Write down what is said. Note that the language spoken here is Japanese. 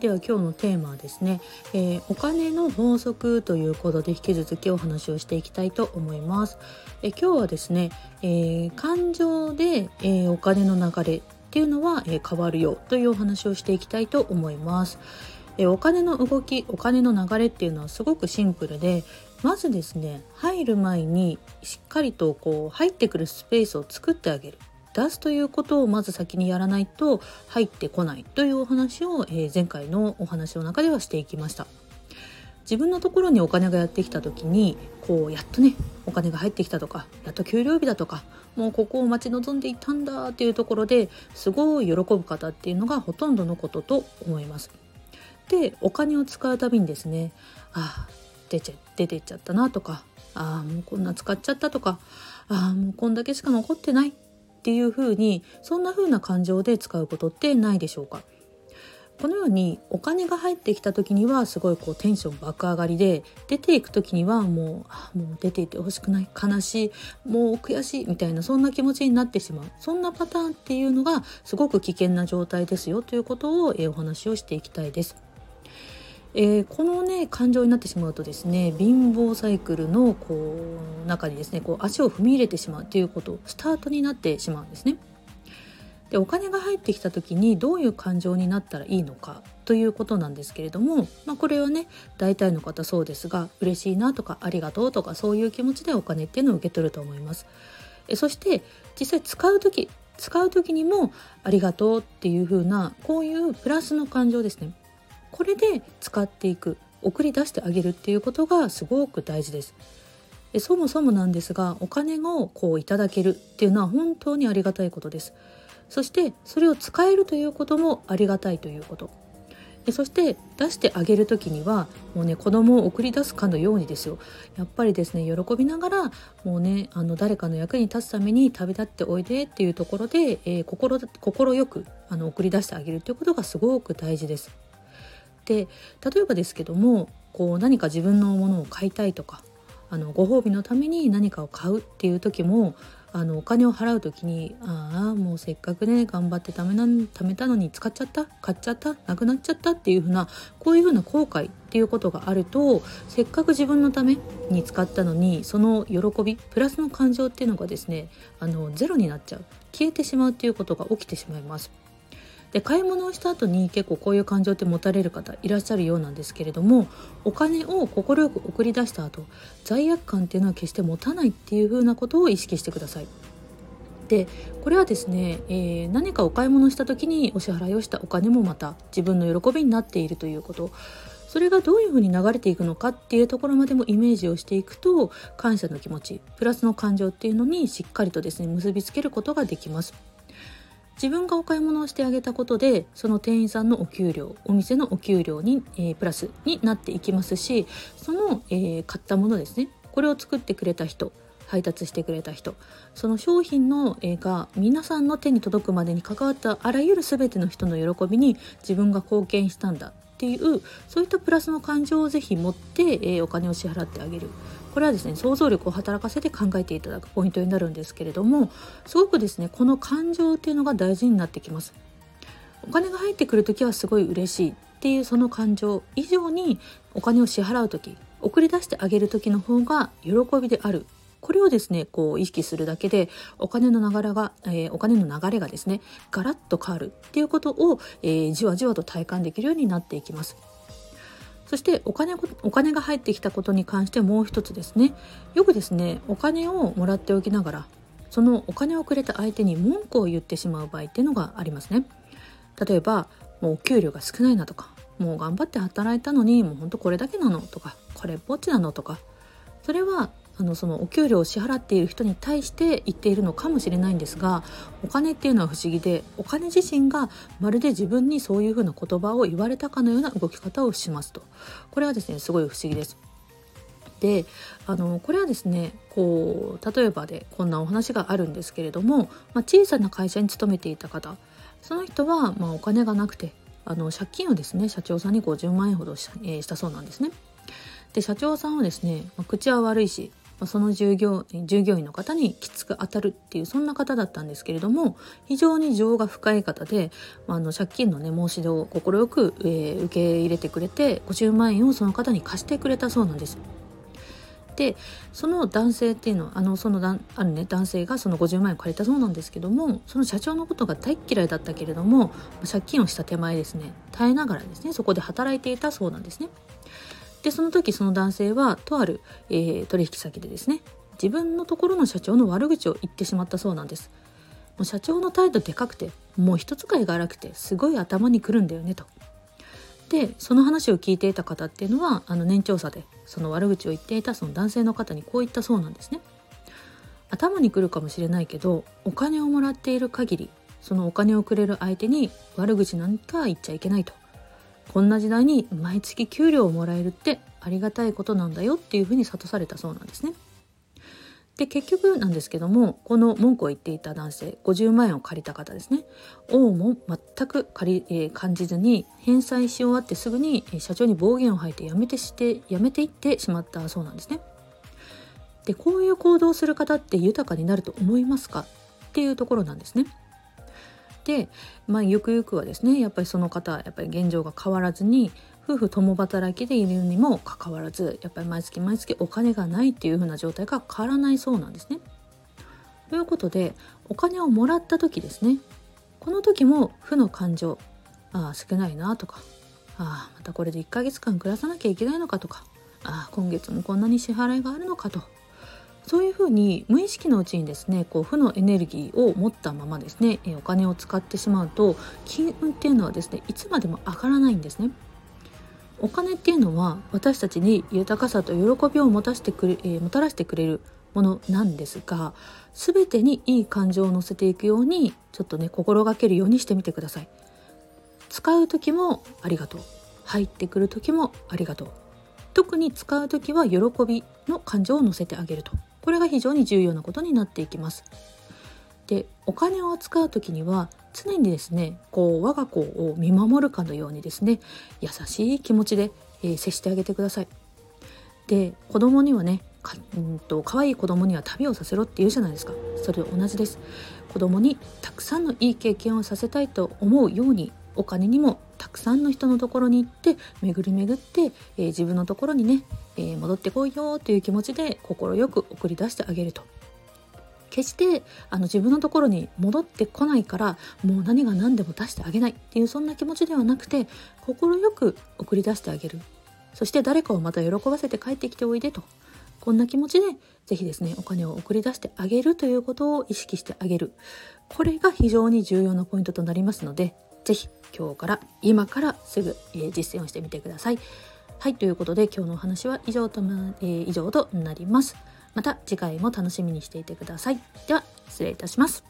では今日のテーマはですね、えー、お金の法則ということで引き続きお話をしていきたいと思います。え、今日はですね、えー、感情で、えお金の流れっていうのは、え変わるよというお話をしていきたいと思います。えお金の動きお金の流れっていうのはすごくシンプルでまずですね入る前にしっかりとこう入ってくるスペースを作ってあげる出すということをまず先にやらないと入ってこないというお話を、え、前回のお話の中ではしていきました。自分のところにお金がやってきた時にこうやっとねお金が入ってきたとかやっと給料日だとかもうここを待ち望んでいたんだっていうところですごい喜ぶ方っていうのがほとんどのことと思います。でお金を使うたびにですねあ出ちゃ出てっちゃったなとかああもうこんな使っちゃったとかああもうこんだけしか残ってないっていう風にそんな風な感情で使うことってないでしょうか？このようにお金が入ってきた時にはすごいこうテンション爆上がりで出ていく時にはもうもう出ていてほしくない悲しいもう悔しいみたいなそんな気持ちになってしまうそんなパターンっていうのがすごく危険な状態ですよということを、えお話をしていきたいです。えー、このね感情になってしまうとですね貧乏サイクルのこう中にですねこう足を踏み入れてしまうということスタートになってしまうんですね。でお金が入ってきた時にどういう感情になったらいいのかということなんですけれども、まあ、これはね大体の方そうですが嬉しいなとかありがとうとかそういう気持ちでお金っていうのを受け取ると思います。えそして実際使う時使う時にもありがとうっていう風なこういうプラスの感情ですねこれで使っていく送り出してあげるっていうことがすごく大事です。そもそもなんですがお金をこういただけるっていうのは本当にありがたいことです。そしてそれを使えるということもありがたいということ。そして出してあげる時にはもうね子供を送り出すかのようにですよやっぱりですね喜びながらもうねあの誰かの役に立つために旅立っておいでっていうところで、えー、心心よくあの送り出してあげるということがすごく大事です。で例えばですけどもこう何か自分のものを買いたいとかあのご褒美のために何かを買うっていう時もあのお金を払う時にああもうせっかくね頑張ってためな貯めたのに使っちゃった買っちゃったなくなっちゃったっていうふうなこういうふうな後悔っていうことがあるとせっかく自分のために使ったのにその喜びプラスの感情っていうのがですねあのゼロになっちゃう消えてしまうっていうことが起きてしまいます。で買い物をした後に結構こういう感情って持たれる方いらっしゃるようなんですけれどもお金を快く送り出した後罪悪感っていうのは決して持たないっていうふうなことを意識してください。でこれはですね、えー、何かお買い物した時にお支払いをしたお金もまた自分の喜びになっているということそれがどういうふうに流れていくのかっていうところまでもイメージをしていくと感謝の気持ちプラスの感情っていうのにしっかりとですね結びつけることができます。自分がお買い物をしてあげたことでその店員さんのお給料お店のお給料に、えー、プラスになっていきますしその、えー、買ったものですね。これを作ってくれた人配達してくれた人その商品の、えー、が皆さんの手に届くまでに関わったあらゆる全ての人の喜びに自分が貢献したんだ。っていうそういったプラスの感情をぜひ持って、えー、お金を支払ってあげる。これはですね想像力を働かせて考えていただくポイントになるんですけれどもすごくですねこの感情っていうのが大事になってきます。お金が入ってくる時はすごい嬉しい。っていうその感情以上にお金を支払う時送り出してあげる時の方が喜びである。これをですねこう意識するだけでお金の流れが、えー、お金の流れがですねガラッと変わるっていうことを、えー、じわじわと体感できるようになっていきます。そしてお金お金が入ってきたことに関してもう一つですねよくですねお金をもらっておきながらそのお金をくれた相手に文句を言ってしまう場合っていうのがありますね例えばもうお給料が少ないなとかもう頑張って働いたのにもうほんとこれだけなのとかこれっぽっちなのとかそれはあのそのお給料を支払っている人に対して言っているのかもしれないんですがお金っていうのは不思議でお金自身がまるで自分にそういうふうな言葉を言われたかのような動き方をしますとこれはですねすごい不思議です。であのこれはですねこう例えばでこんなお話があるんですけれども、まあ、小さな会社に勤めていた方その人は、まあ、お金がなくてあの借金をですね社長さんに50万円ほどし,、えー、したそうなんですね。で社長さんはですね、まあ、口は悪いしその従業従業員の方にきつく当たるっていうそんな方だったんですけれども非常に情が深い方で、あ、の借金のね申し出を快く、えー、受け入れてくれて50万円をその方に貸してくれたそうなんです。でその男性っていうのはあのそのあるね男性がその50万円を借りたそうなんですけどもその社長のことが大嫌いだったけれども借金をした手前ですね耐えながらですねそこで働いていたそうなんですね。でその時その男性はとある、えー、取引先でですね自分のところの社長の悪口を言ってしまったそうなんです。もう社長の態度でかくてもう人使いが荒くてすごい頭にくるんだよねと。でその話を聞いていた方っていうのはあの年長者でその悪口を言っていたその男性の方にこう言ったそうなんですね。頭にくるかもしれないけどお金をもらっている限りそのお金をくれる相手に悪口なんか言っちゃいけないとこんな時代に毎月給料をもらえるってありがたいことなんだよっていうふうに諭されたそうなんですね。で結局なんですけどもこの文句を言っていた男性50万円を借りた方ですね王も全く借り、えー、感じずに返済し終わってすぐに社長に暴言を吐いてやめてしてやめていってしまったそうなんですね。でこういう行動をする方って豊かになると思いますかっていうところなんですね。で、まあ、ゆくゆくはですねやっぱりその方はやっぱり現状が変わらずに夫婦共働きでいるにもかかわらずやっぱり毎月毎月お金がないっていう風な状態が変わらないそうなんですね。ということでお金をもらった時ですねこの時も負の感情ああ少ないなとかああまたこれで1ヶ月間暮らさなきゃいけないのかとかああ今月もこんなに支払いがあるのかとそういうふうに無意識のうちにですねこう負のエネルギーを持ったままですねお金を使ってしまうと金運っていうのはですねいつまでも上がらないんですね。お金っていうのは私たちに豊かさと喜びを持たせてくれ、えー、もたらしてくれるものなんですが全てにいい感情を乗せていくようにちょっとね心がけるようにしてみてください。使う時もありがとう。入ってくる時もありがとう。特に使う時は喜びの感情を乗せてあげると。これが非常に重要なことになっていきます。でお金を扱う時には常にですねこう我が子を見守るかのようにですね優しい気持ちで、えー、接してあげてください。で子供にはねかうんと可愛い子供には旅をさせろって言うじゃないですか。それと同じです。子供にたくさんのいい経験をさせたいと思うようにお金にもたくさんの人のところに行って巡り巡って、えー、自分のところにね、えー、戻ってこいよという気持ちで快く送り出してあげると。決してあの自分のところに戻ってこないからもう何が何でも出してあげない。っていうそんな気持ちではなくて快く送り出してあげる。そして誰かをまた喜ばせて帰ってきておいでと。こんな気持ちで是非ですねお金を送り出してあげるということを意識してあげる。これが非常に重要なポイントとなりますのでぜひ今日から今からすぐ、え、実践をしてみてください。はい、ということで今日のお話は以上と,、えー、以上となります。また次回も楽しみにしていてください。では失礼いたします。